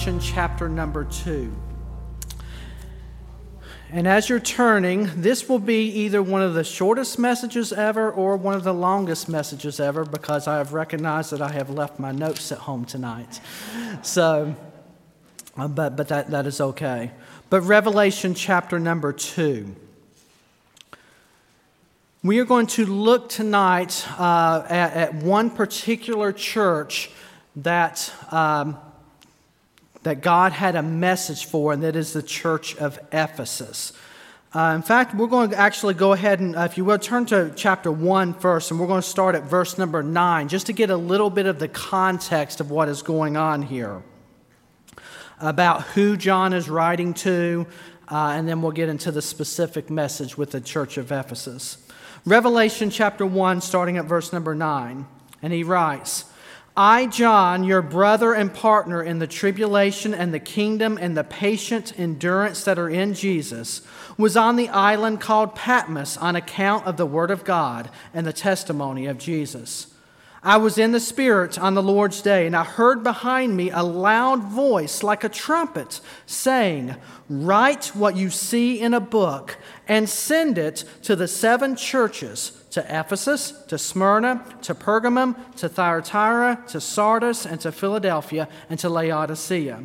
Revelation chapter number 2. And as you're turning, this will be either one of the shortest messages ever or one of the longest messages ever because I have recognized that I have left my notes at home tonight. So, uh, but, but that, that is okay. But Revelation chapter number 2. We are going to look tonight uh, at, at, one particular church that, um, that God had a message for, and that is the church of Ephesus. Uh, in fact, we're going to actually go ahead and, uh, if you will, turn to chapter 1 first, and we're going to start at verse number 9, just to get a little bit of the context of what is going on here about who John is writing to, uh, and then we'll get into the specific message with the church of Ephesus. Revelation chapter 1, starting at verse number 9. And he writes, I, John, your brother and partner in the tribulation and the kingdom and the patient endurance that are in Jesus, was on the island called Patmos on account of the word of God and the testimony of Jesus. I was in the Spirit on the Lord's day, and I heard behind me a loud voice like a trumpet saying, Write what you see in a book and send it to the seven churches to Ephesus, to Smyrna, to Pergamum, to Thyatira, to Sardis, and to Philadelphia, and to Laodicea.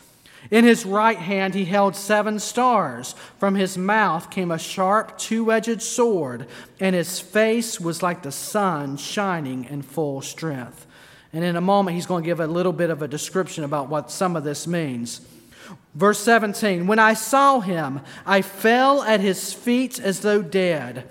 In his right hand he held seven stars. From his mouth came a sharp, two edged sword, and his face was like the sun shining in full strength. And in a moment, he's going to give a little bit of a description about what some of this means. Verse 17 When I saw him, I fell at his feet as though dead.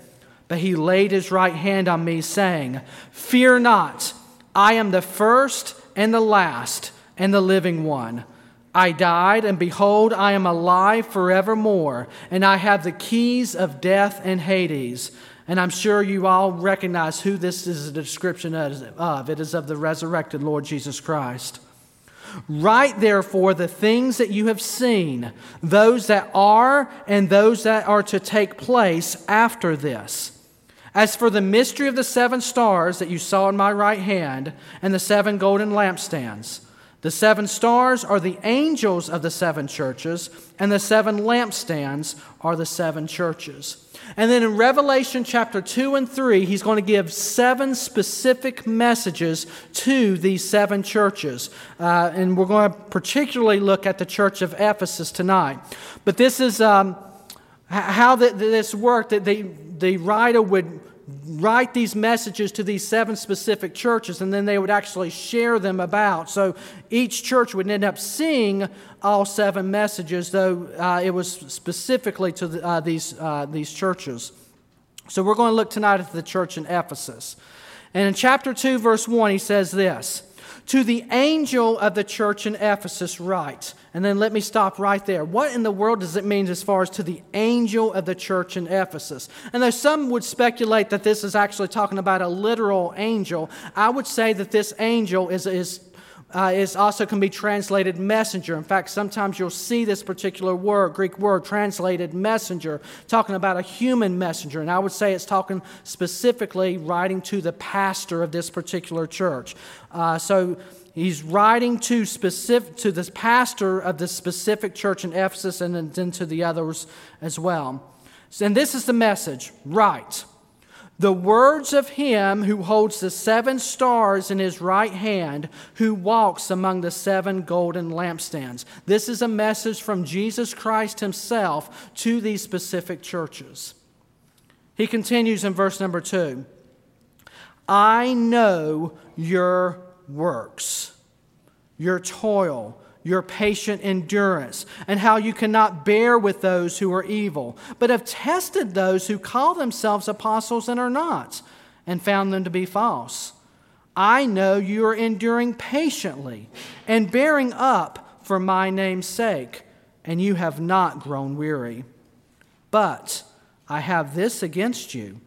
But he laid his right hand on me, saying, Fear not, I am the first and the last and the living one. I died, and behold, I am alive forevermore, and I have the keys of death and Hades. And I'm sure you all recognize who this is a description of. It is of the resurrected Lord Jesus Christ. Write therefore the things that you have seen, those that are and those that are to take place after this. As for the mystery of the seven stars that you saw in my right hand, and the seven golden lampstands, the seven stars are the angels of the seven churches, and the seven lampstands are the seven churches. And then in Revelation chapter 2 and 3, he's going to give seven specific messages to these seven churches. Uh, and we're going to particularly look at the church of Ephesus tonight. But this is um, how the, this worked that the, the writer would write these messages to these seven specific churches, and then they would actually share them about. So each church would end up seeing all seven messages, though uh, it was specifically to the, uh, these, uh, these churches. So we're going to look tonight at the church in Ephesus. And in chapter 2, verse 1, he says this To the angel of the church in Ephesus, write. And then let me stop right there. What in the world does it mean as far as to the angel of the church in Ephesus? And though some would speculate that this is actually talking about a literal angel, I would say that this angel is, is, uh, is also can be translated messenger. In fact, sometimes you'll see this particular word, Greek word, translated messenger, talking about a human messenger. And I would say it's talking specifically writing to the pastor of this particular church. Uh, so, He's writing to specific to the pastor of the specific church in Ephesus and then to the others as well. And this is the message Write. The words of him who holds the seven stars in his right hand, who walks among the seven golden lampstands. This is a message from Jesus Christ himself to these specific churches. He continues in verse number two I know your works, your toil, your patient endurance, and how you cannot bear with those who are evil, but have tested those who call themselves apostles and are not, and found them to be false. I know you are enduring patiently and bearing up for my name's sake, and you have not grown weary. But I have this against you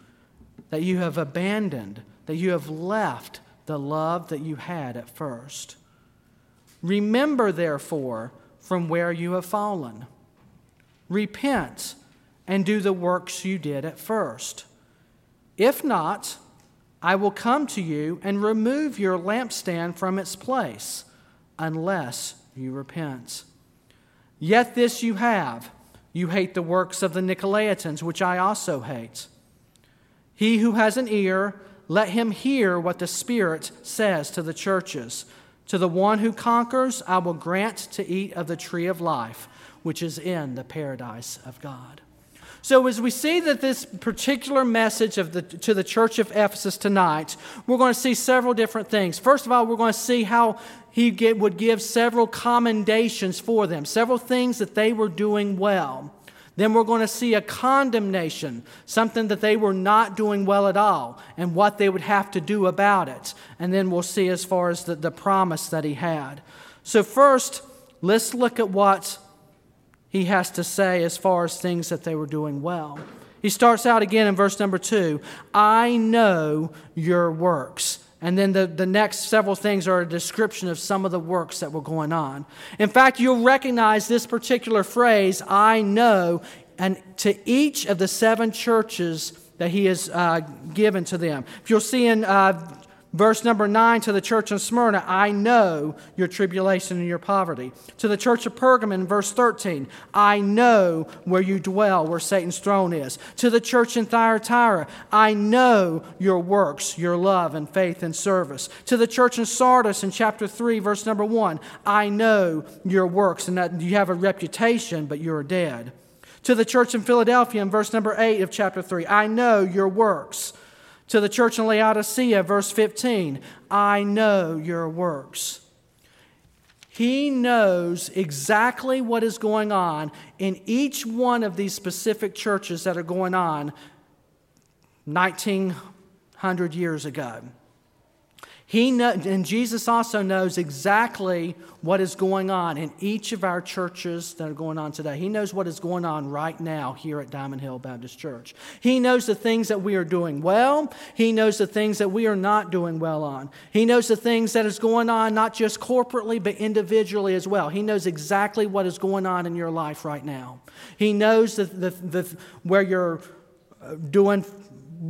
that you have abandoned, that you have left the love that you had at first. Remember, therefore, from where you have fallen. Repent and do the works you did at first. If not, I will come to you and remove your lampstand from its place, unless you repent. Yet this you have you hate the works of the Nicolaitans, which I also hate. He who has an ear, let him hear what the Spirit says to the churches. To the one who conquers, I will grant to eat of the tree of life, which is in the paradise of God. So, as we see that this particular message of the, to the church of Ephesus tonight, we're going to see several different things. First of all, we're going to see how he get, would give several commendations for them, several things that they were doing well. Then we're going to see a condemnation, something that they were not doing well at all, and what they would have to do about it. And then we'll see as far as the, the promise that he had. So, first, let's look at what he has to say as far as things that they were doing well. He starts out again in verse number two I know your works. And then the, the next several things are a description of some of the works that were going on. In fact, you'll recognize this particular phrase, I know, and to each of the seven churches that he has uh, given to them. If you'll see in uh, Verse number 9 to the church in Smyrna, I know your tribulation and your poverty. To the church of Pergamon, verse 13, I know where you dwell, where Satan's throne is. To the church in Thyatira, I know your works, your love and faith and service. To the church in Sardis in chapter 3, verse number 1, I know your works and that you have a reputation, but you're dead. To the church in Philadelphia in verse number 8 of chapter 3, I know your works to the church in Laodicea, verse 15, I know your works. He knows exactly what is going on in each one of these specific churches that are going on 1900 years ago. He know, and Jesus also knows exactly what is going on in each of our churches that are going on today. He knows what is going on right now here at Diamond Hill Baptist Church. He knows the things that we are doing well. He knows the things that we are not doing well on. He knows the things that is going on not just corporately but individually as well. He knows exactly what is going on in your life right now. He knows the, the, the where you're uh, doing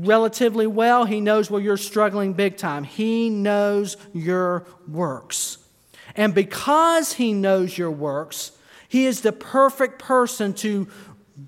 relatively well, He knows where you're struggling big time. He knows your works. And because He knows your works, He is the perfect person to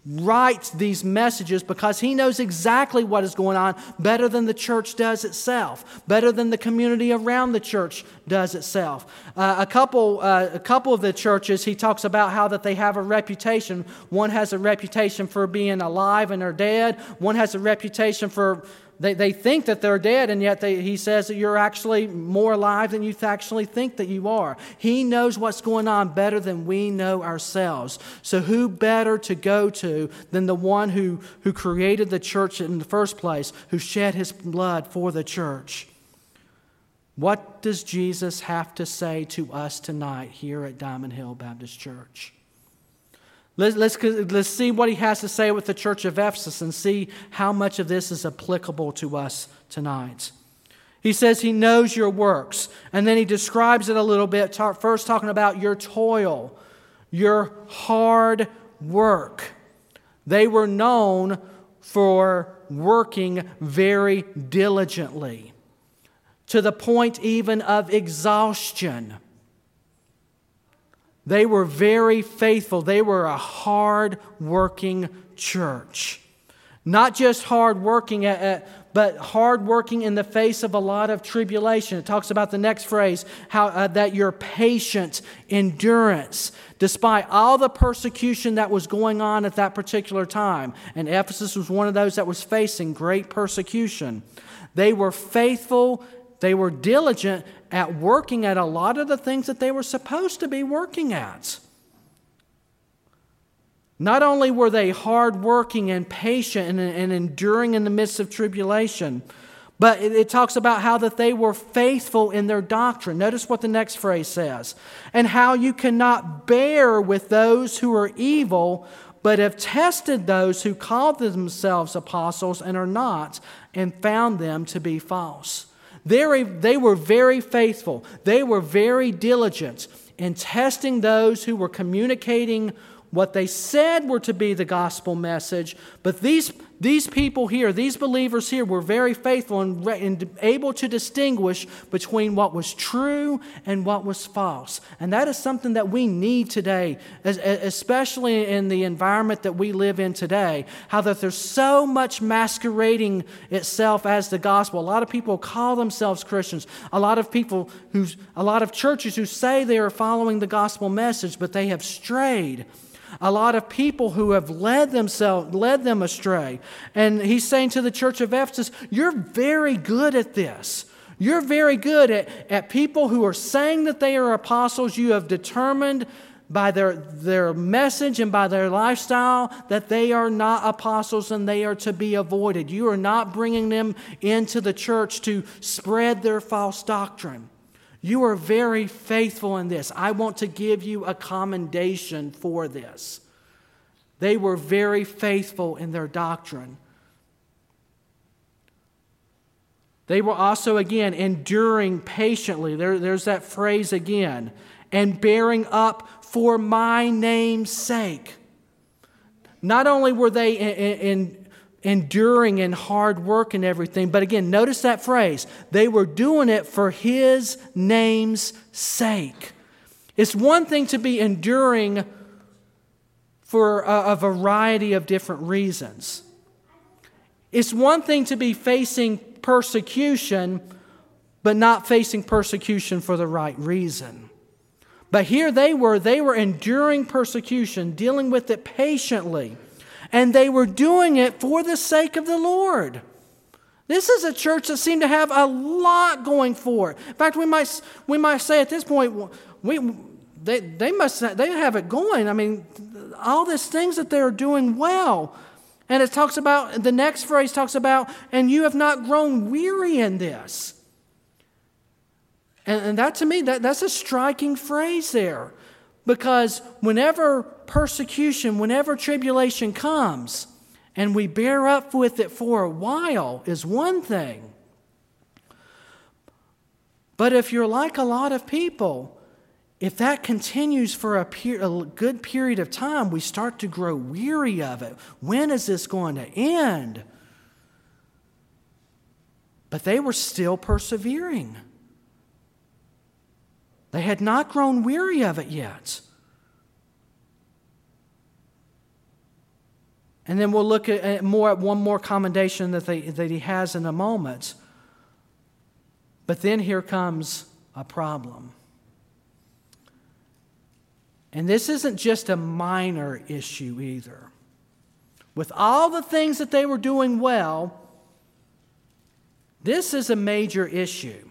writes these messages because he knows exactly what is going on better than the church does itself, better than the community around the church does itself. Uh, a couple, uh, a couple of the churches, he talks about how that they have a reputation. One has a reputation for being alive and are dead. One has a reputation for they, they think that they're dead, and yet they, he says that you're actually more alive than you actually think that you are. He knows what's going on better than we know ourselves. So, who better to go to than the one who, who created the church in the first place, who shed his blood for the church? What does Jesus have to say to us tonight here at Diamond Hill Baptist Church? Let's, let's, let's see what he has to say with the church of Ephesus and see how much of this is applicable to us tonight. He says he knows your works, and then he describes it a little bit, first talking about your toil, your hard work. They were known for working very diligently, to the point even of exhaustion. They were very faithful. They were a hard working church. Not just hard working, but hard working in the face of a lot of tribulation. It talks about the next phrase how uh, that your patience, endurance, despite all the persecution that was going on at that particular time. And Ephesus was one of those that was facing great persecution. They were faithful they were diligent at working at a lot of the things that they were supposed to be working at. Not only were they hardworking and patient and, and enduring in the midst of tribulation, But it, it, talks about how that they were faithful in their doctrine. Notice what the next phrase says. And how you cannot bear with those who are evil, but have tested those who call themselves apostles and are not, and found them to be false. They, were very faithful. They were very diligent in testing those who were communicating what they said were to be the gospel message, but these, these people here, these believers here, were very faithful and, and, able to distinguish between what was true and what was false. And that is something that we need today, especially in the environment that we live in today. How that there's so much masquerading itself as the gospel. A lot of people call themselves Christians. A lot of people who, a lot of churches who say they are following the gospel message, but they have strayed a lot of people who have led themselves led them astray and he's saying to the church of ephesus you're very good at this you're very good at, at people who are saying that they are apostles you have determined by their, their message and by their lifestyle that they are not apostles and they are to be avoided. You are not bringing them into the church to spread their false doctrine. You are very faithful in this. I want to give you a commendation for this. They were very faithful in their doctrine. They were also, again, enduring patiently. There, there's that phrase again. And bearing up for my name's sake. Not only were they in, in, enduring and hard work and everything. But again, notice that phrase. They were doing it for His name's sake. It's one thing to be enduring for a, a variety of different reasons. It's one thing to be facing persecution, but not facing persecution for the right reason. But here they were, they were enduring persecution, dealing with it patiently and they were doing it for the sake of the Lord. This is a church that seemed to have a lot going for it. In fact, we might, we might say at this point, we, they, they must they have it going. I mean, all these things that they're doing well. And it talks about, the next phrase talks about, and you have not grown weary in this. And, and that to me, that, that's a striking phrase there. Because whenever persecution, whenever tribulation comes, and we bear up with it for a while, is one thing. But if you're like a lot of people, if that continues for a, per- a, good period of time, we start to grow weary of it. When is this going to end? But they were still persevering. They had not grown weary of it yet. And then we'll look at more at one more commendation that, they, that he has in a moment. But then here comes a problem. And this isn't just a minor issue either. With all the things that they were doing well, this is a major issue.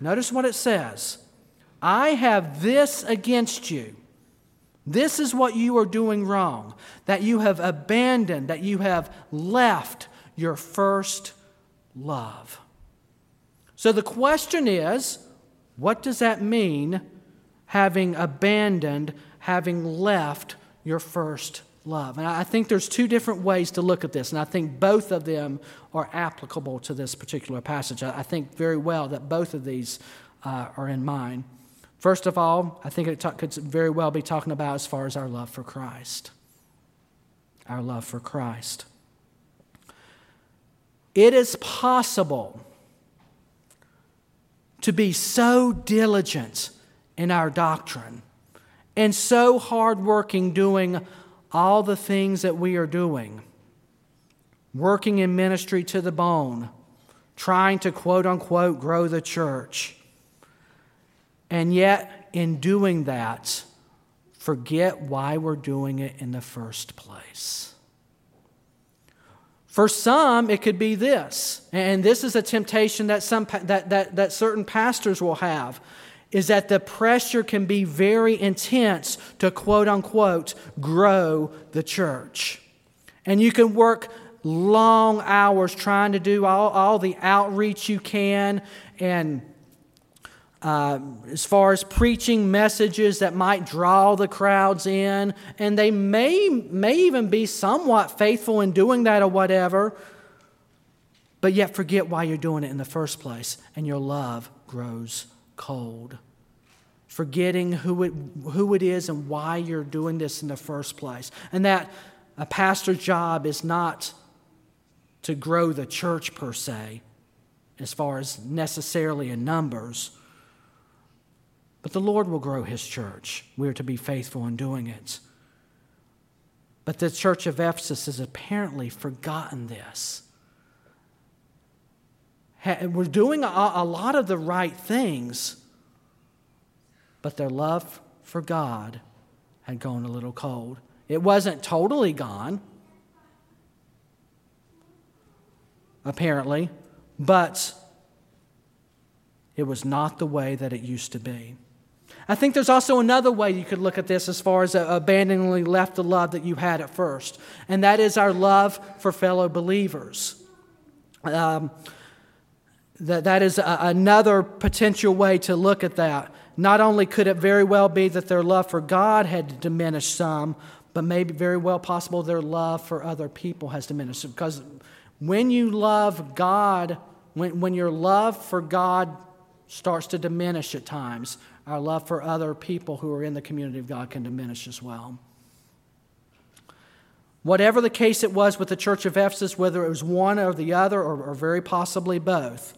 Notice what it says I have this against you. This is what you are doing wrong that you have abandoned, that you have left your first love. So the question is what does that mean, having abandoned, having left your first love? And I think there's two different ways to look at this, and I think both of them are applicable to this particular passage. I think very well that both of these uh, are in mind. First of all, I think it could very well be talking about as far as our love for Christ. Our love for Christ. It is possible to be so diligent in our doctrine and so hardworking doing all the things that we are doing, working in ministry to the bone, trying to quote unquote grow the church and yet, in doing that, forget why we're doing it in the first place. For some, it could be this, and this is a temptation that, some, that, that, that certain pastors will have, is that the pressure can be very intense to quote unquote grow the church. And you can work long hours trying to do all, all the outreach you can and uh, as far as preaching messages that might draw the crowds in, and they may, may even be somewhat faithful in doing that or whatever, but yet forget why you're doing it in the first place, and your love grows cold. Forgetting who it, who it is and why you're doing this in the first place. And that a pastor's job is not to grow the church per se, as far as necessarily in numbers but the Lord will grow his church. We are to be faithful in doing it. But the church of Ephesus has apparently forgotten this. We're doing a, lot of the right things, but their love for God had gone a little cold. It wasn't totally gone, apparently, but it was not the way that it used to be. I think there's also another way you could look at this as far as abandoningly left the love that you had at first, and that is our love for fellow believers. Um, that, that is a, another potential way to look at that. Not only could it very well be that their love for God had diminished some, but maybe very well possible their love for other people has diminished. Because when you love God, when, when your love for God starts to diminish at times, our love for other people who are in the community of God can diminish as well. Whatever the case it was with the church of Ephesus, whether it was one or the other, or, or very possibly both,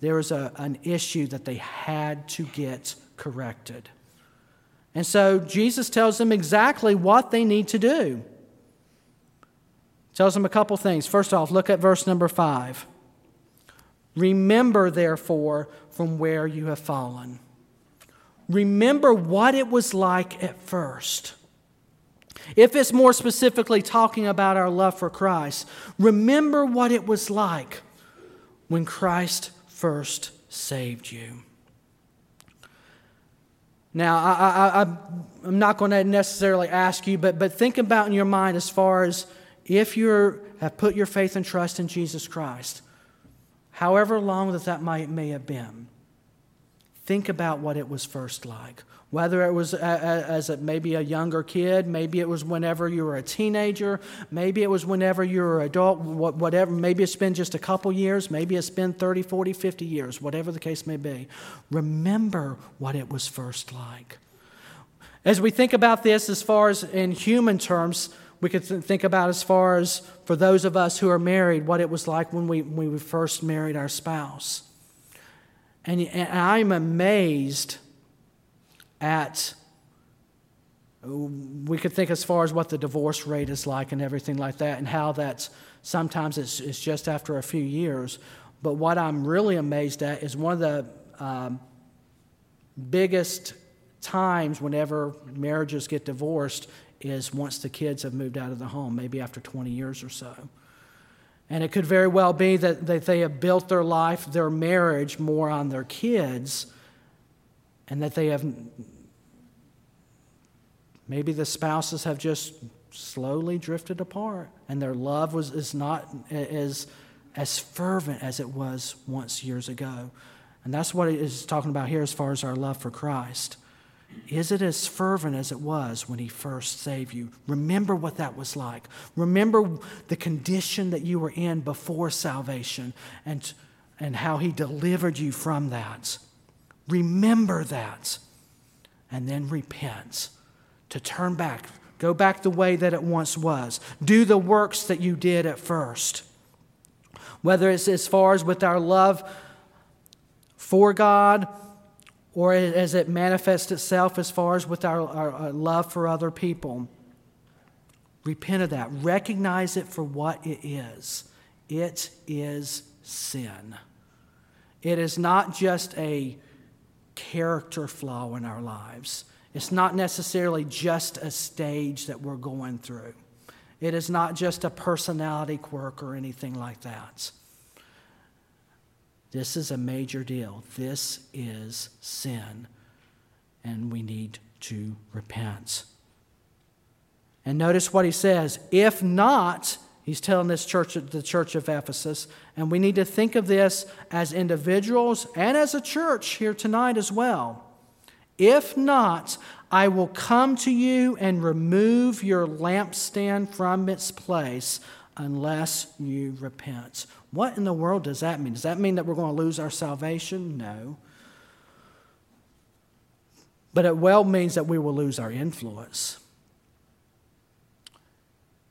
there was a, an issue that they had to get corrected. And so Jesus tells them exactly what they need to do. Tells them a couple things. First off, look at verse number five. Remember, therefore, from where you have fallen. Remember what it was like at first. If it's more specifically talking about our love for Christ, remember what it was like when Christ first saved you. Now, I, am not going to necessarily ask you, but, but think about in your mind as far as if you have put your faith and trust in Jesus Christ, however long that that might, may have been. Think about what it was first like. Whether it was as a, maybe a younger kid, maybe it was whenever you were a teenager, maybe it was whenever you were an adult, whatever, maybe it's been just a couple years, maybe it's been 30, 40, 50 years, whatever the case may be. Remember what it was first like. As we think about this, as far as in human terms, we could think about as far as for those of us who are married, what it was like when we, when we first married our spouse. And, and I'm amazed at, we could think as far as what the divorce rate is like and everything like that, and how that's sometimes it's, it's just after a few years. But what I'm really amazed at is one of the um, biggest times whenever marriages get divorced is once the kids have moved out of the home, maybe after 20 years or so. And it could very well be that, that they have built their life, their marriage, more on their kids, and that they have maybe the spouses have just slowly drifted apart, and their love was, is not as, as fervent as it was once years ago. And that's what it is talking about here as far as our love for Christ. Is it as fervent as it was when He first saved you? Remember what that was like. Remember the condition that you were in before salvation and, and how He delivered you from that. Remember that. And then repent. To turn back. Go back the way that it once was. Do the works that you did at first. Whether it's as far as with our love for God or as it manifests itself as far as with our, our, our love for other people. Repent of that. Recognize it for what it is. It is sin. It is not just a character flaw in our lives. It's not necessarily just a stage that we're going through. It is not just a personality quirk or anything like that. This is a major deal. This is sin, and we need to repent. And notice what he says if not, He's telling this church, the church of Ephesus, and we need to think of this as individuals and as a church here tonight as well. If not, I will come to you and remove your lampstand from its place unless you repent. What in the world does that mean? Does that mean that we're going to lose our salvation? No. But it well means that we will lose our influence.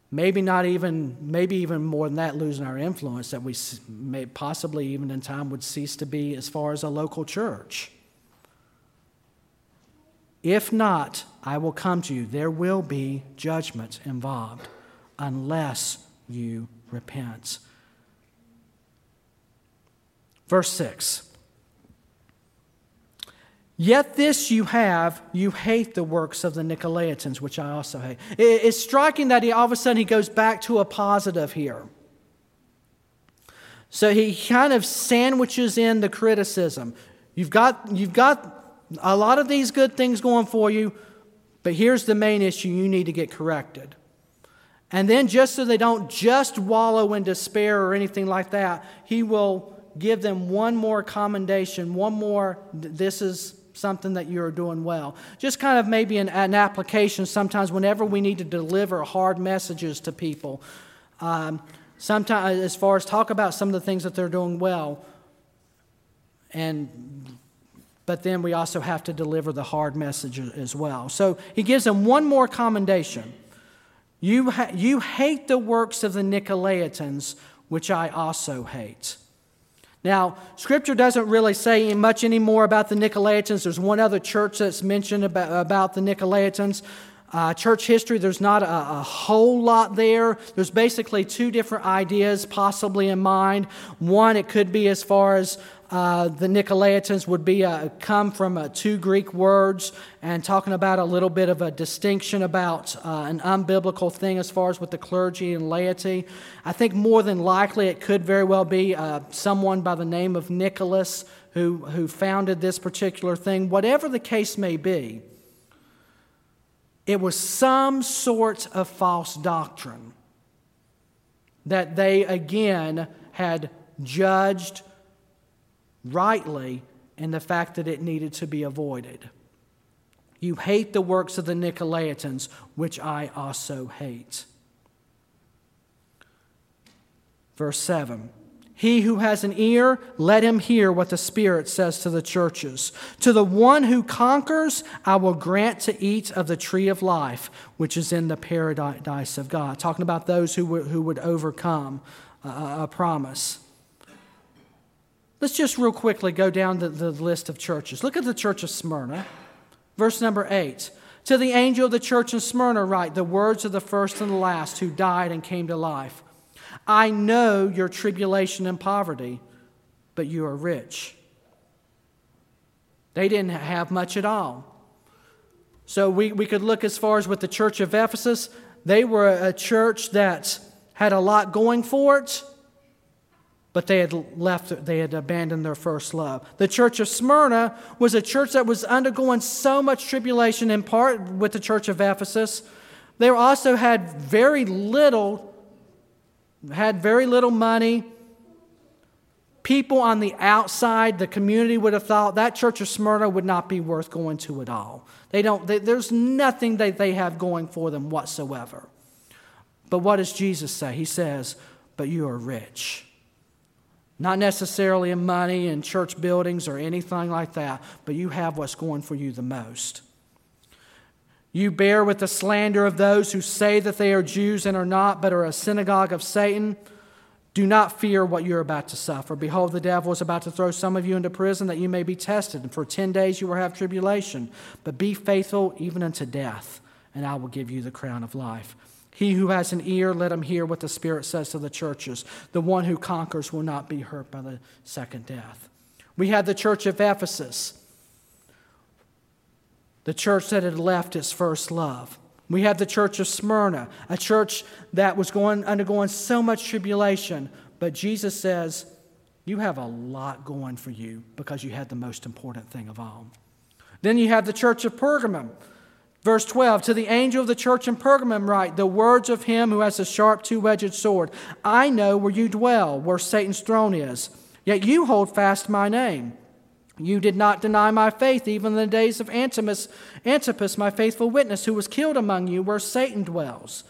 Maybe not even, maybe even more than that, losing our influence, that we may possibly even in time would cease to be as far as a local church. If not, I will come to you. There will be judgment involved unless you repent. Verse 6 Yet this you have, you hate the works of the Nicolaitans, which I also hate. It's striking that he all of a sudden he goes back to a positive here. So he kind of sandwiches in the criticism. You've got, you've got a lot of these good things going for you, but here's the main issue you need to get corrected. And then, just so they don't just wallow in despair or anything like that, he will give them one more commendation, one more, this is something that you're doing well. Just kind of maybe an, an application sometimes whenever we need to deliver hard messages to people. Um, sometimes, as far as talk about some of the things that they're doing well, and but then we also have to deliver the hard message as well. So he gives them one more commendation. You, ha- you hate the works of the Nicolaitans, which I also hate. Now, Scripture doesn't really say much anymore about the Nicolaitans. There's one other church that's mentioned about, about the Nicolaitans. Uh, church history, there's not a, a, whole lot there. There's basically two different ideas possibly in mind. One, it could be as far as uh, the Nicolaitans would be uh, come from uh, two Greek words and talking about a little bit of a distinction about an unbiblical thing as far as with the clergy and laity. I think more than likely it could very well be someone by the name of Nicholas who, who founded this particular thing. Whatever the case may be, it was some sort of false doctrine that they again had judged rightly in the fact that it needed to be avoided. You hate the works of the Nicolaitans, which I also hate. Verse 7 He who has an ear, let him hear what the Spirit says to the churches. To the one who conquers, I will grant to eat of the tree of life, which is in the paradise of God. Talking about those who would, who would overcome uh, a, a promise. Let's just real quickly go down the, the list of churches. Look at the church of Smyrna, verse number 8. To the angel of the church in Smyrna, write the words of the first and the last who died and came to life. I know your tribulation and poverty, but you are rich. They didn't have much at all. So we, we could look as far as with the church of Ephesus, they were a church that had a lot going for it, but they had left, they had abandoned their first love. The church of Smyrna was a church that was undergoing so much tribulation, in part with the church of Ephesus. They also had very little, had very little money. People on the outside, the community would have thought that church of Smyrna would not be worth going to at all. They don't, they, there's nothing that they have going for them whatsoever. But what does Jesus say? He says, But you are rich. Not necessarily in money and church buildings or anything like that, but you have what's going for you the most. You bear with the slander of those who say that they are Jews and are not, but are a synagogue of Satan. Do not fear what you're about to suffer. Behold, the devil is about to throw some of you into prison that you may be tested, and for 10 days you will have tribulation. But be faithful even unto death, and I will give you the crown of life. He who has an ear, let him hear what the Spirit says to the churches. The one who conquers will not be hurt by the second death. We had the church of Ephesus, the church that had left its first love. We had the church of Smyrna, a church that was going, undergoing so much tribulation. But Jesus says, You have a lot going for you because you had the most important thing of all. Then you have the church of Pergamum Verse 12 To the angel of the church in Pergamum, write the words of him who has a sharp two edged sword. I know where you dwell, where Satan's throne is, yet you hold fast my name. You did not deny my faith, even in the days of Antipas, Antipas, my faithful witness, who was killed among you, where Satan dwells.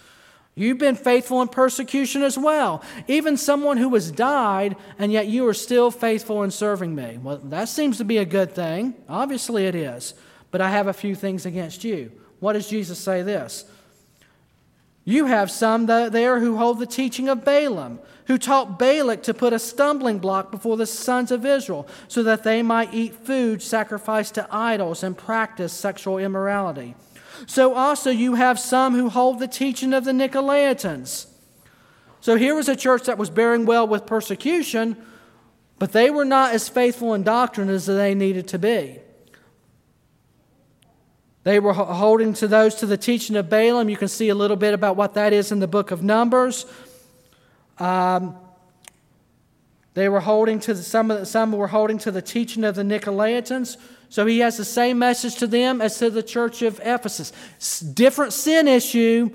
You've been faithful in persecution as well. Even someone who has died, and yet you are still faithful in serving me. Well, that seems to be a good thing. Obviously, it is. But I have a few things against you. What does Jesus say this? You have some there who hold the teaching of Balaam, who taught Balak to put a stumbling block before the sons of Israel, so that they might eat food sacrificed to idols and practice sexual immorality. So also you have some who hold the teaching of the Nicolaitans. So here was a church that was bearing well with persecution, but they were not as faithful in doctrine as they needed to be. They were holding to those to the teaching of Balaam. You can see a little bit about what that is in the book of Numbers. Um, they were holding to the, some, of the, some were holding to the teaching of the Nicolaitans. So he has the same message to them as to the church of Ephesus. Different sin issue,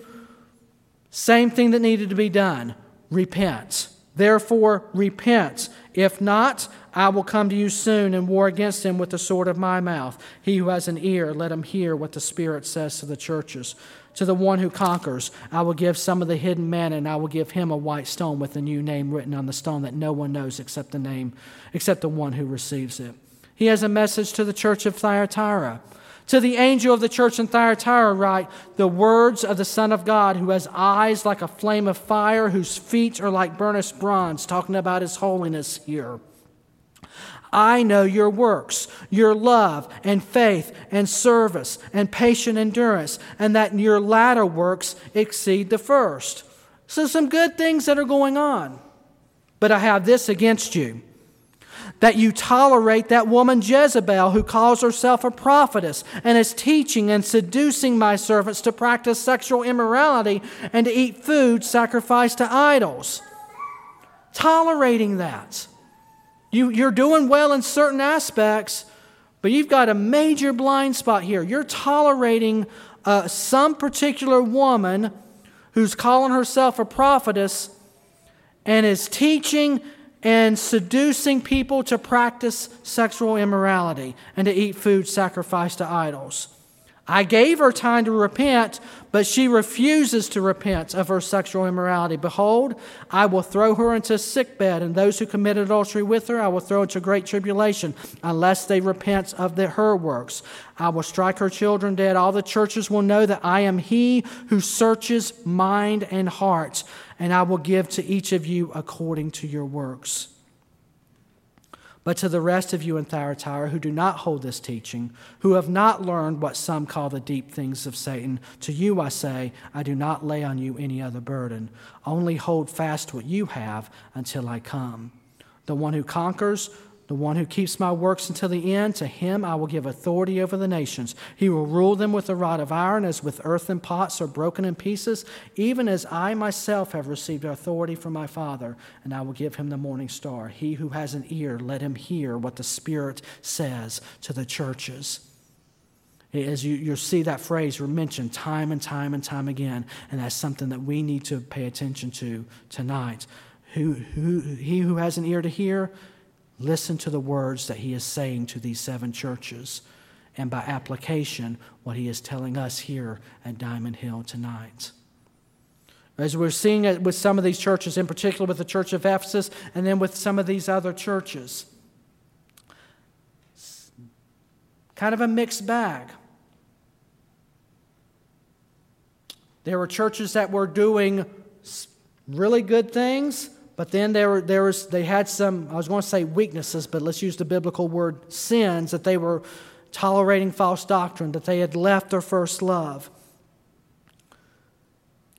same thing that needed to be done. Repent. Therefore, repent. If not, I will come to you soon and war against him with the sword of my mouth. He who has an ear, let him hear what the Spirit says to the churches. To the one who conquers, I will give some of the hidden manna, and I will give him a white stone with a new name written on the stone that no one knows except the name, except the one who receives it. He has a message to the church of Thyatira. To the angel of the church in Thyatira, write the words of the Son of God, who has eyes like a flame of fire, whose feet are like burnished bronze, talking about his holiness here. I know your works, your love and faith and service and patient endurance, and that your latter works exceed the first. So, some good things that are going on. But I have this against you that you tolerate that woman Jezebel who calls herself a prophetess and is teaching and seducing my servants to practice sexual immorality and to eat food sacrificed to idols. Tolerating that. You, you're doing well in certain aspects, but you've got a major blind spot here. You're tolerating uh, some particular woman who's calling herself a prophetess and is teaching and seducing people to practice sexual immorality and to eat food sacrificed to idols. I gave her time to repent, but she refuses to repent of her sexual immorality. Behold, I will throw her into a sick bed, and those who commit adultery with her I will throw into great tribulation, unless they repent of the, her works. I will strike her children dead. All the churches will know that I am he who searches mind and heart, and I will give to each of you according to your works. But to the rest of you in Thyatira who do not hold this teaching, who have not learned what some call the deep things of Satan, to you I say, I do not lay on you any other burden. Only hold fast what you have until I come. The one who conquers the one who keeps my works until the end, to him I will give authority over the nations. He will rule them with a rod of iron, as with earthen pots are broken in pieces, even as I myself have received authority from my Father, and I will give him the morning star. He who has an ear, let him hear what the Spirit says to the churches. As you, you see that phrase mentioned time and time and time again, and that's something that we need to pay attention to tonight. Who, who, he who has an ear to hear, Listen to the words that he is saying to these seven churches, and by application, what he is telling us here at Diamond Hill tonight. As we're seeing it with some of these churches, in particular with the church of Ephesus, and then with some of these other churches, kind of a mixed bag. There were churches that were doing really good things, but then there, there was, they had some, I was going to say weaknesses, but let's use the biblical word sins, that they were tolerating false doctrine, that they had left their first love.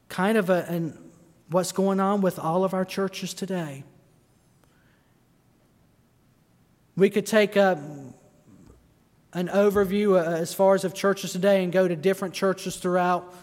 Kind of a, and what's going on with all of our churches today. We could take a, an overview uh, as far as of churches today and go to different churches throughout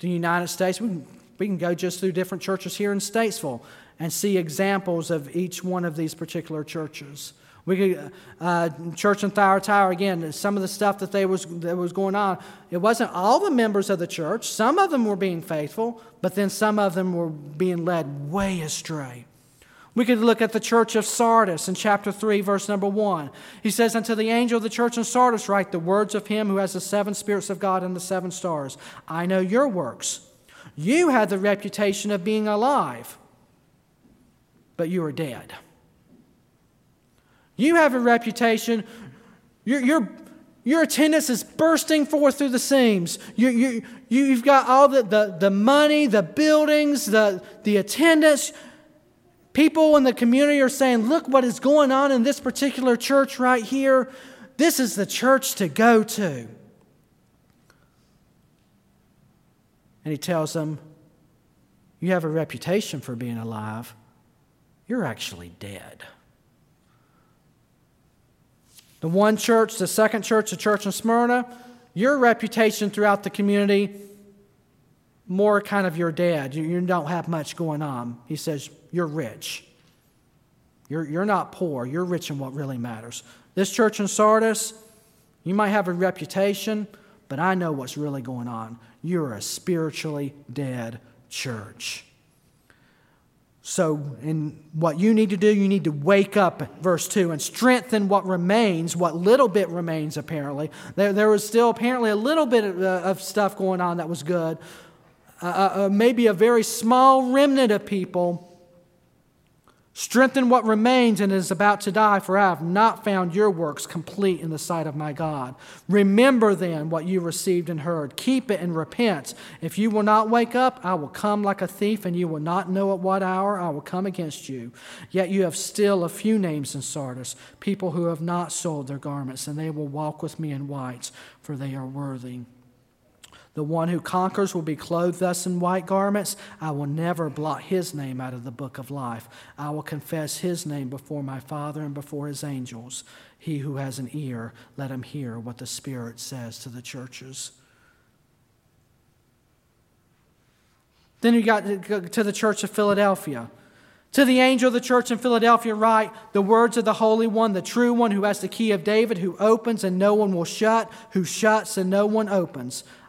the United States. We can we can go just through different churches here in Statesville and see examples of each one of these particular churches We could, uh, church in Thyatira, again, some of the stuff that, they was, that was going on, it wasn't all the members of the church. Some of them were being faithful, but then some of them were being led way astray. We could look at the church of Sardis in chapter 3, verse number 1. He says, Unto the angel of the church in Sardis, write the words of him who has the seven spirits of God and the seven stars. I know your works. You had the reputation of being alive, but you are dead. You have a reputation, your, your, your attendance is bursting forth through the seams. You, you, you've got all the, the, the money, the buildings, the, the attendance. People in the community are saying, Look what is going on in this particular church right here. This is the church to go to. And he tells them, You have a reputation for being alive. You're actually dead. The one church, the second church, the church in Smyrna, your reputation throughout the community, more kind of you're dead. You, you don't have much going on. He says, You're rich. You're, you're not poor. You're rich in what really matters. This church in Sardis, you might have a reputation, but I know what's really going on. You're a spiritually dead church. So, in what you need to do, you need to wake up, verse 2, and strengthen what remains, what little bit remains, apparently. There, there was still apparently a little bit of, uh, of stuff going on that was good. Uh, uh, uh maybe a very small remnant of people Strengthen what remains and is about to die, for I have not found your works complete in the sight of my God. Remember then what you received and heard. Keep it and repent. If you will not wake up, I will come like a thief, and you will not know at what hour I will come against you. Yet you have still a few names in Sardis, people who have not sold their garments, and they will walk with me in whites, for they are worthy. The one who conquers will be clothed thus in white garments. I will never blot his name out of the book of life. I will confess his name before my Father and before his angels. He who has an ear, let him hear what the Spirit says to the churches. Then you got to the church of Philadelphia. To the angel of the church in Philadelphia, write the words of the Holy One, the true one who has the key of David, who opens and no one will shut, who shuts and no one opens.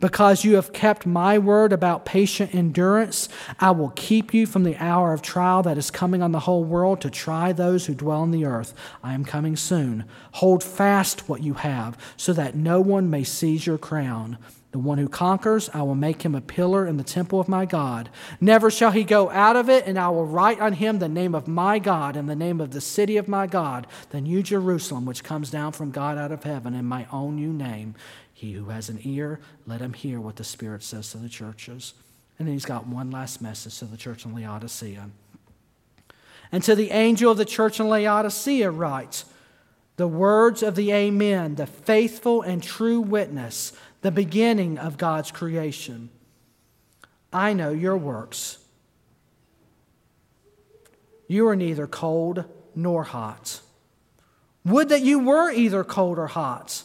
Because you have kept my word about patient endurance, I will keep you from the hour of trial that is coming on the whole world to try those who dwell on the earth. I am coming soon. Hold fast what you have, so that no one may seize your crown. The one who conquers, I will make him a pillar in the temple of my God. Never shall he go out of it, and I will write on him the name of my God and the name of the city of my God, the new Jerusalem, which comes down from God out of heaven, and my own new name. He who has an ear, let him hear what the Spirit says to the churches. And then he's got one last message to the church in Laodicea. And to the angel of the church in Laodicea writes, the words of the Amen, the faithful and true witness, the beginning of God's creation. I know your works. You are neither cold nor hot. Would that you were either cold or hot.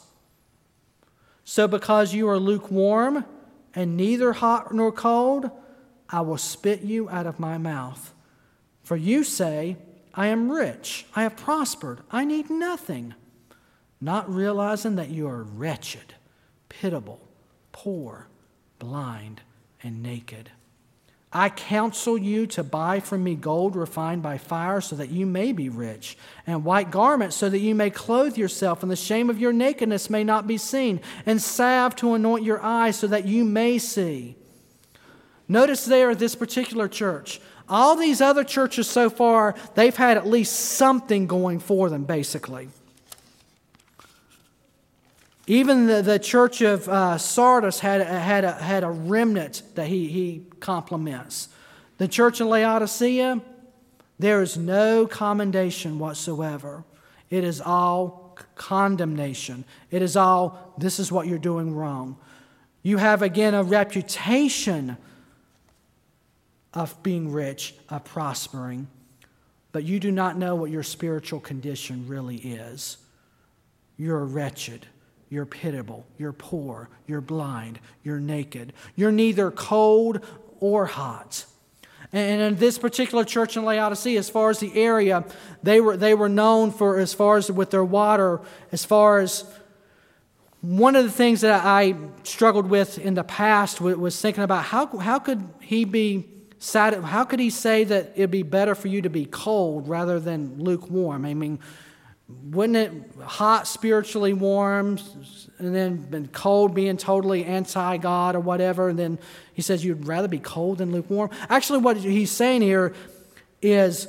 So, because you are lukewarm and neither hot nor cold, I will spit you out of my mouth. For you say, I am rich, I have prospered, I need nothing, not realizing that you are wretched, pitiable, poor, blind, and naked. I counsel you to buy from me gold refined by fire so that you may be rich, and white garments so that you may clothe yourself, and the shame of your nakedness may not be seen, and salve to anoint your eyes so that you may see. Notice there this particular church, all these other churches so far, they've had at least something going for them, basically. Even the, the church of uh, Sardis had, had, a, had a remnant that he, he compliments. The church in Laodicea, there is no commendation whatsoever. It is all condemnation. It is all, this is what you're doing wrong. You have, again, a reputation of being rich, of prospering, but you do not know what your spiritual condition really is. You're wretched. You're pitiable. You're poor. You're blind. You're naked. You're neither cold or hot. And in this particular church in Laodicea, as far as the area, they were, they were known for, as far as with their water, as far as one of the things that I struggled with in the past was thinking about how, how could he be sad, how could he say that it'd be better for you to be cold rather than lukewarm? I mean, wouldn't it hot spiritually warm and then been cold being totally anti God or whatever? And then he says you'd rather be cold than lukewarm. Actually, what he's saying here is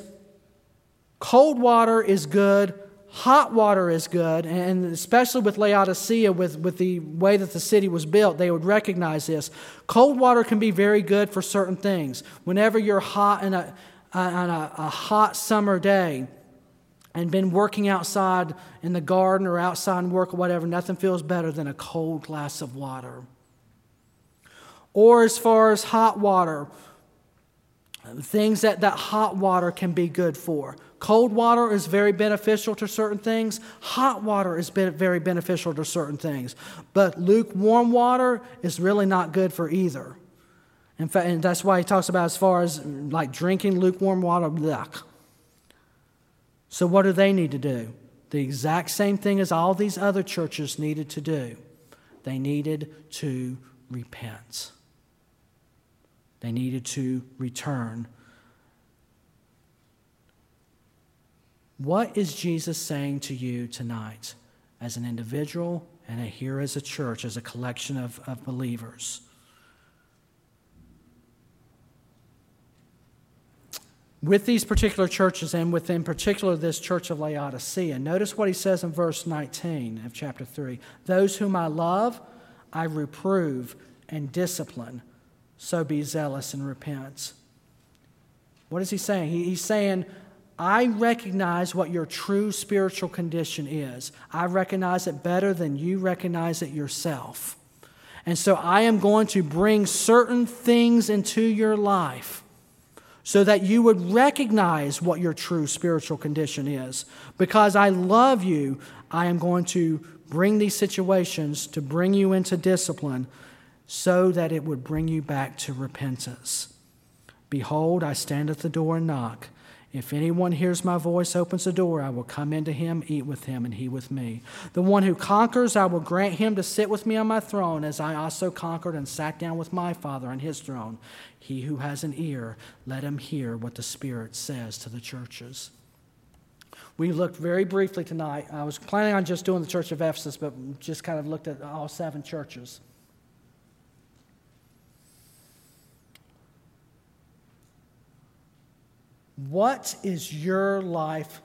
cold water is good, hot water is good, and especially with Laodicea, with, with the way that the city was built, they would recognize this. Cold water can be very good for certain things. Whenever you're hot in a, on a, a hot summer day, and been working outside in the garden or outside in work or whatever, nothing feels better than a cold glass of water. Or as far as hot water, things that, that hot water can be good for. Cold water is very beneficial to certain things. Hot water is very beneficial to certain things. But lukewarm water is really not good for either. In fact, and that's why he talks about as far as like drinking lukewarm water, yuck. So, what do they need to do? The exact same thing as all these other churches needed to do. They needed to repent, they needed to return. What is Jesus saying to you tonight as an individual and here as a church, as a collection of, of believers? With these particular churches and with in particular this church of Laodicea. Notice what he says in verse 19 of chapter 3 Those whom I love, I reprove and discipline, so be zealous and repent. What is he saying? he's saying, I recognize what your true spiritual condition is. I recognize it better than you recognize it yourself. And so I am going to bring certain things into your life so that you would recognize what your true spiritual condition is. Because I love you, I am going to bring these situations to bring you into discipline so that it would bring you back to repentance. Behold, I stand at the door and knock. If anyone hears my voice, opens the door, I will come into him, eat with him, and he with me. The one who conquers, I will grant him to sit with me on my throne, as I also conquered and sat down with my Father on his throne. He who has an ear, let him hear what the Spirit says to the churches. We looked very briefly tonight. I was planning on just doing the church of Ephesus, but just kind of looked at all seven churches. What is your life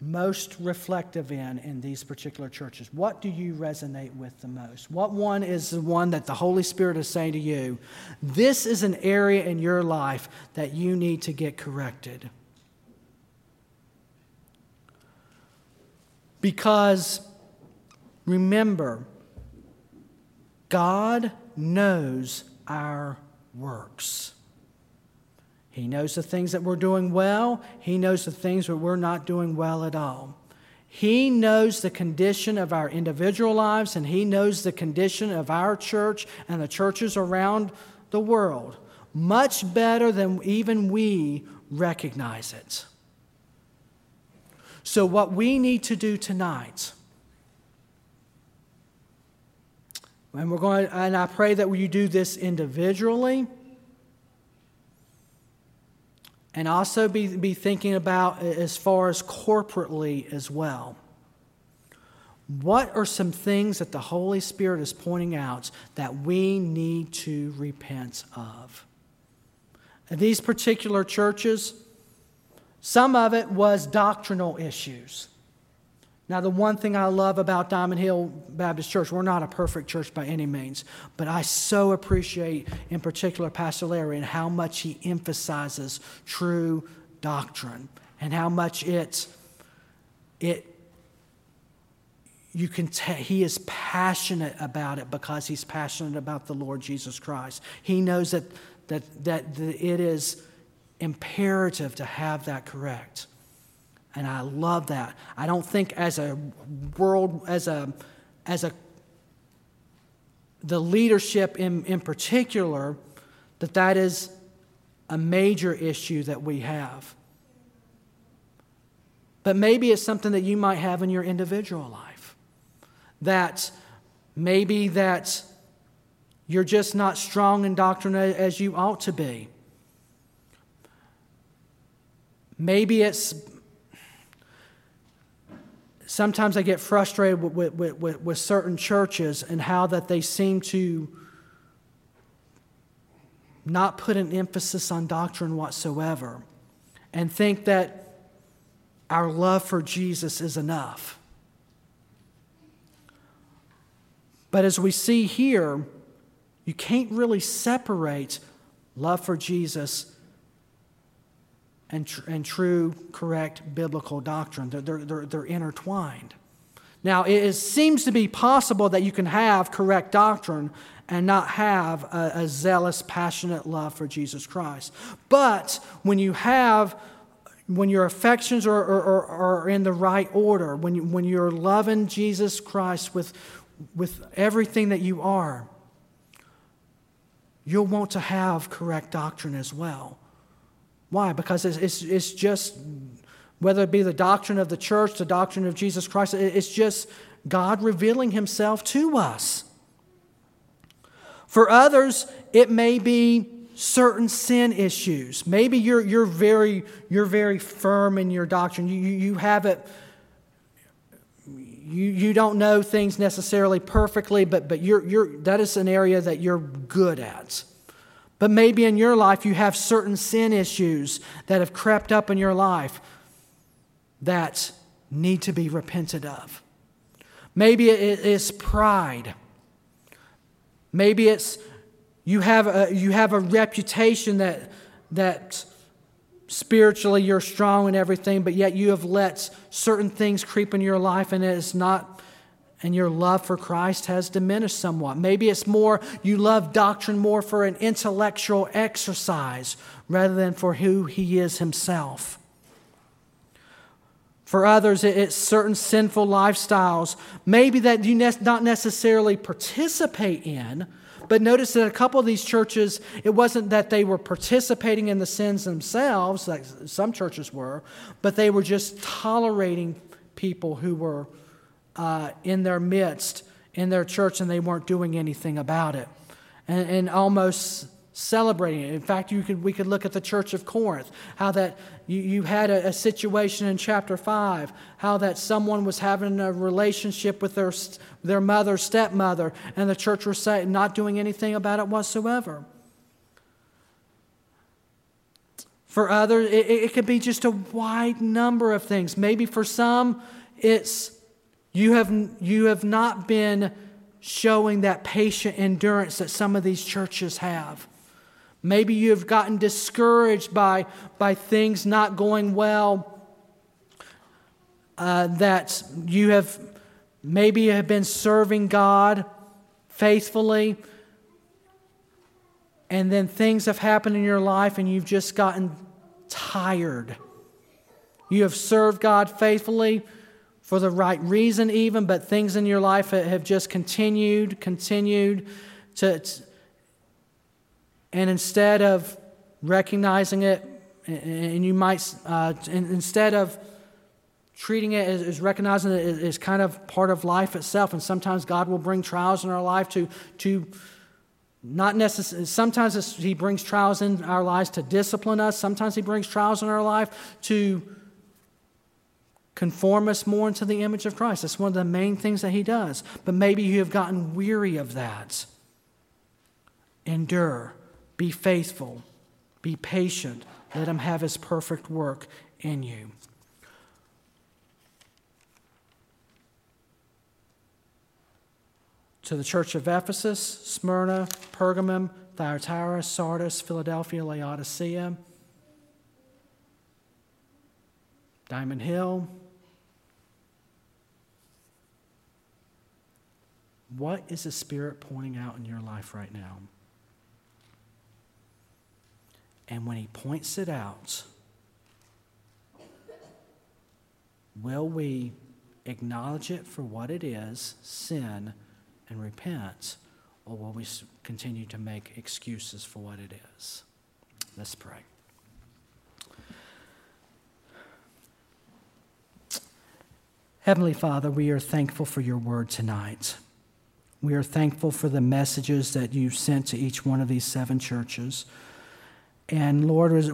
most reflective in in these particular churches? What do you resonate with the most? What one is the one that the Holy Spirit is saying to you, this is an area in your life that you need to get corrected? Because remember, God knows our works. He knows the things that we're doing well. He knows the things that we're not doing well at all. He knows the condition of our individual lives, and He knows the condition of our church and the churches around the world much better than even we recognize it. So, what we need to do tonight, and we're going, and I pray that you do this individually and also be, be thinking about as far as corporately as well. What are some things that the Holy Spirit is pointing out that we need to repent of? In these particular churches, some of it was doctrinal issues. Now, the one thing I love about Diamond Hill Baptist Church, we're not a perfect church by any means, but I so appreciate, in particular, Pastor Larry and how much he emphasizes true doctrine and how much it, it you can tell he is passionate about it because he's passionate about the Lord Jesus Christ. He knows that, that, that, that it is imperative to have that correct. And I love that. I don't think as a world, as a, as a, the leadership in, in particular, that that is a major issue that we have. But maybe it's something that you might have in your individual life. That maybe that you're just not strong in doctrine as you ought to be. Maybe it's sometimes I get frustrated with, with, with, with, certain churches and how that they seem to not put an emphasis on doctrine whatsoever and think that our love for Jesus is enough. But as we see here, you can't really separate love for Jesus and, tr- and true, correct biblical doctrine. They're, they're, they're, they're intertwined. Now, it is, seems to be possible that you can have correct doctrine and not have a, a zealous, passionate love for Jesus Christ. But when you have when your affections are, are, are, in the right order, when, you, when you're loving Jesus Christ with, with everything that you are, you'll want to have correct doctrine as well. Why? Because it's, it's, it's just, whether it be the doctrine of the church, the doctrine of Jesus Christ, it's just God revealing Himself to us. For others, it may be certain sin issues. Maybe you're, you're, very, you're very firm in your doctrine. You, you, you have it, you, you don't know things necessarily perfectly, but, but you're, you're, that is an area that you're good at. But maybe in your life you have certain sin issues that have crept up in your life that need to be repented of. Maybe it is pride. Maybe it's you have a, you have a reputation that, that spiritually you're strong and everything, but yet you have let certain things creep in your life and it is not and your love for Christ has diminished somewhat. Maybe it's more you love doctrine more for an intellectual exercise rather than for who He is Himself. For others, it's certain sinful lifestyles, maybe that you not necessarily participate in. But notice that a couple of these churches, it wasn't that they were participating in the sins themselves, like some churches were, but they were just tolerating people who were uh, in their midst, in their church, and they weren't doing anything about it. And, and almost celebrating it. In fact, you could, we could look at the church of Corinth, how that you, you had a, a, situation in chapter 5, how that someone was having a relationship with their, their mother, stepmother, and the church was not doing anything about it whatsoever. For others, it, it could be just a wide number of things. Maybe for some, it's you have, you have not been showing that patient endurance that some of these churches have. Maybe you have gotten discouraged by, by things not going well, uh, that you have maybe have been serving God faithfully, and then things have happened in your life and you've just gotten tired. You have served God faithfully for the right reason, even, but things in your life have just continued, continued to. And instead of recognizing it, and you might, uh, instead of treating it as, as recognizing it as kind of part of life itself, and sometimes God will bring trials in our life to, to not necessarily, sometimes He brings trials in our lives to discipline us, sometimes He brings trials in our life to conform us more into the image of Christ. That's one of the main things that He does. But maybe you have gotten weary of that. Endure, be faithful, be patient. Let Him have His perfect work in you. To the church of Ephesus, Smyrna, Pergamum, Thyatira, Sardis, Philadelphia, Laodicea, Diamond Hill, What is the Spirit pointing out in your life right now? And when He points it out, will we acknowledge it for what it is, sin, and repent? Or will we continue to make excuses for what it is? Let's pray. Heavenly Father, we are thankful for your word tonight. We are thankful for the messages that you sent to each one of these seven churches. And Lord, as,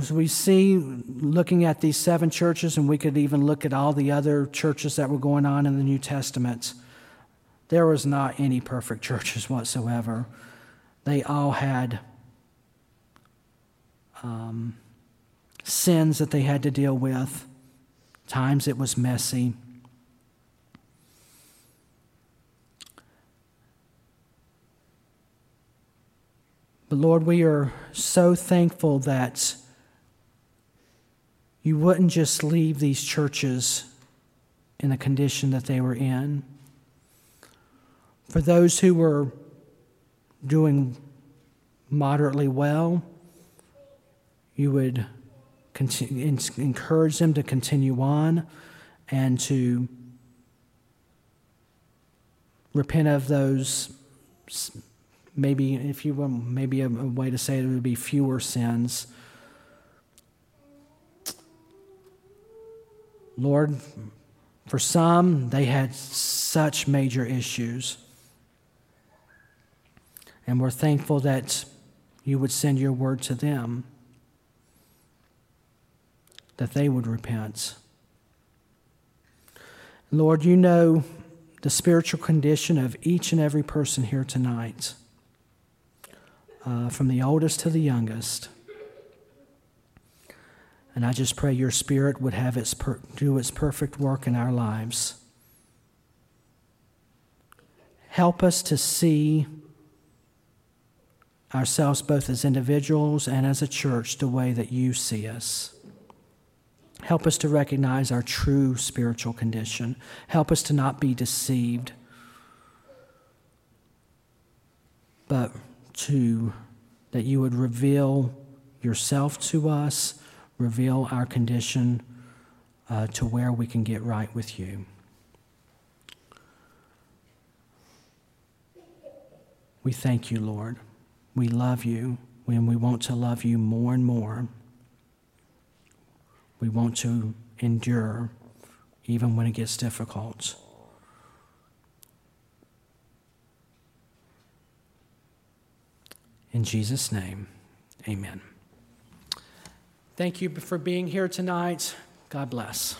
as we see looking at these seven churches, and we could even look at all the other churches that were going on in the New Testament, there was not any perfect churches whatsoever. They all had um, sins that they had to deal with. Times it was messy. But Lord, we are so thankful that you wouldn't just leave these churches in the condition that they were in. For those who were doing moderately well, you would continue, encourage them to continue on and to repent of those maybe if you maybe a, a way to say it would be fewer sins. Lord for some they had such major issues. And we're thankful that you would send your word to them that they would repent. Lord, you know the spiritual condition of each and every person here tonight, uh, from the oldest to the youngest. And I just pray your Spirit would have its per- do its perfect work in our lives. Help us to see ourselves both as individuals and as a church the way that you see us. Help us to recognize our true spiritual condition. Help us to not be deceived, but to that you would reveal yourself to us, reveal our condition uh, to where we can get right with you. We thank you, Lord. We love you, and we want to love you more and more. We want to endure even when it gets difficult. In Jesus' name, amen. Thank you for being here tonight. God bless.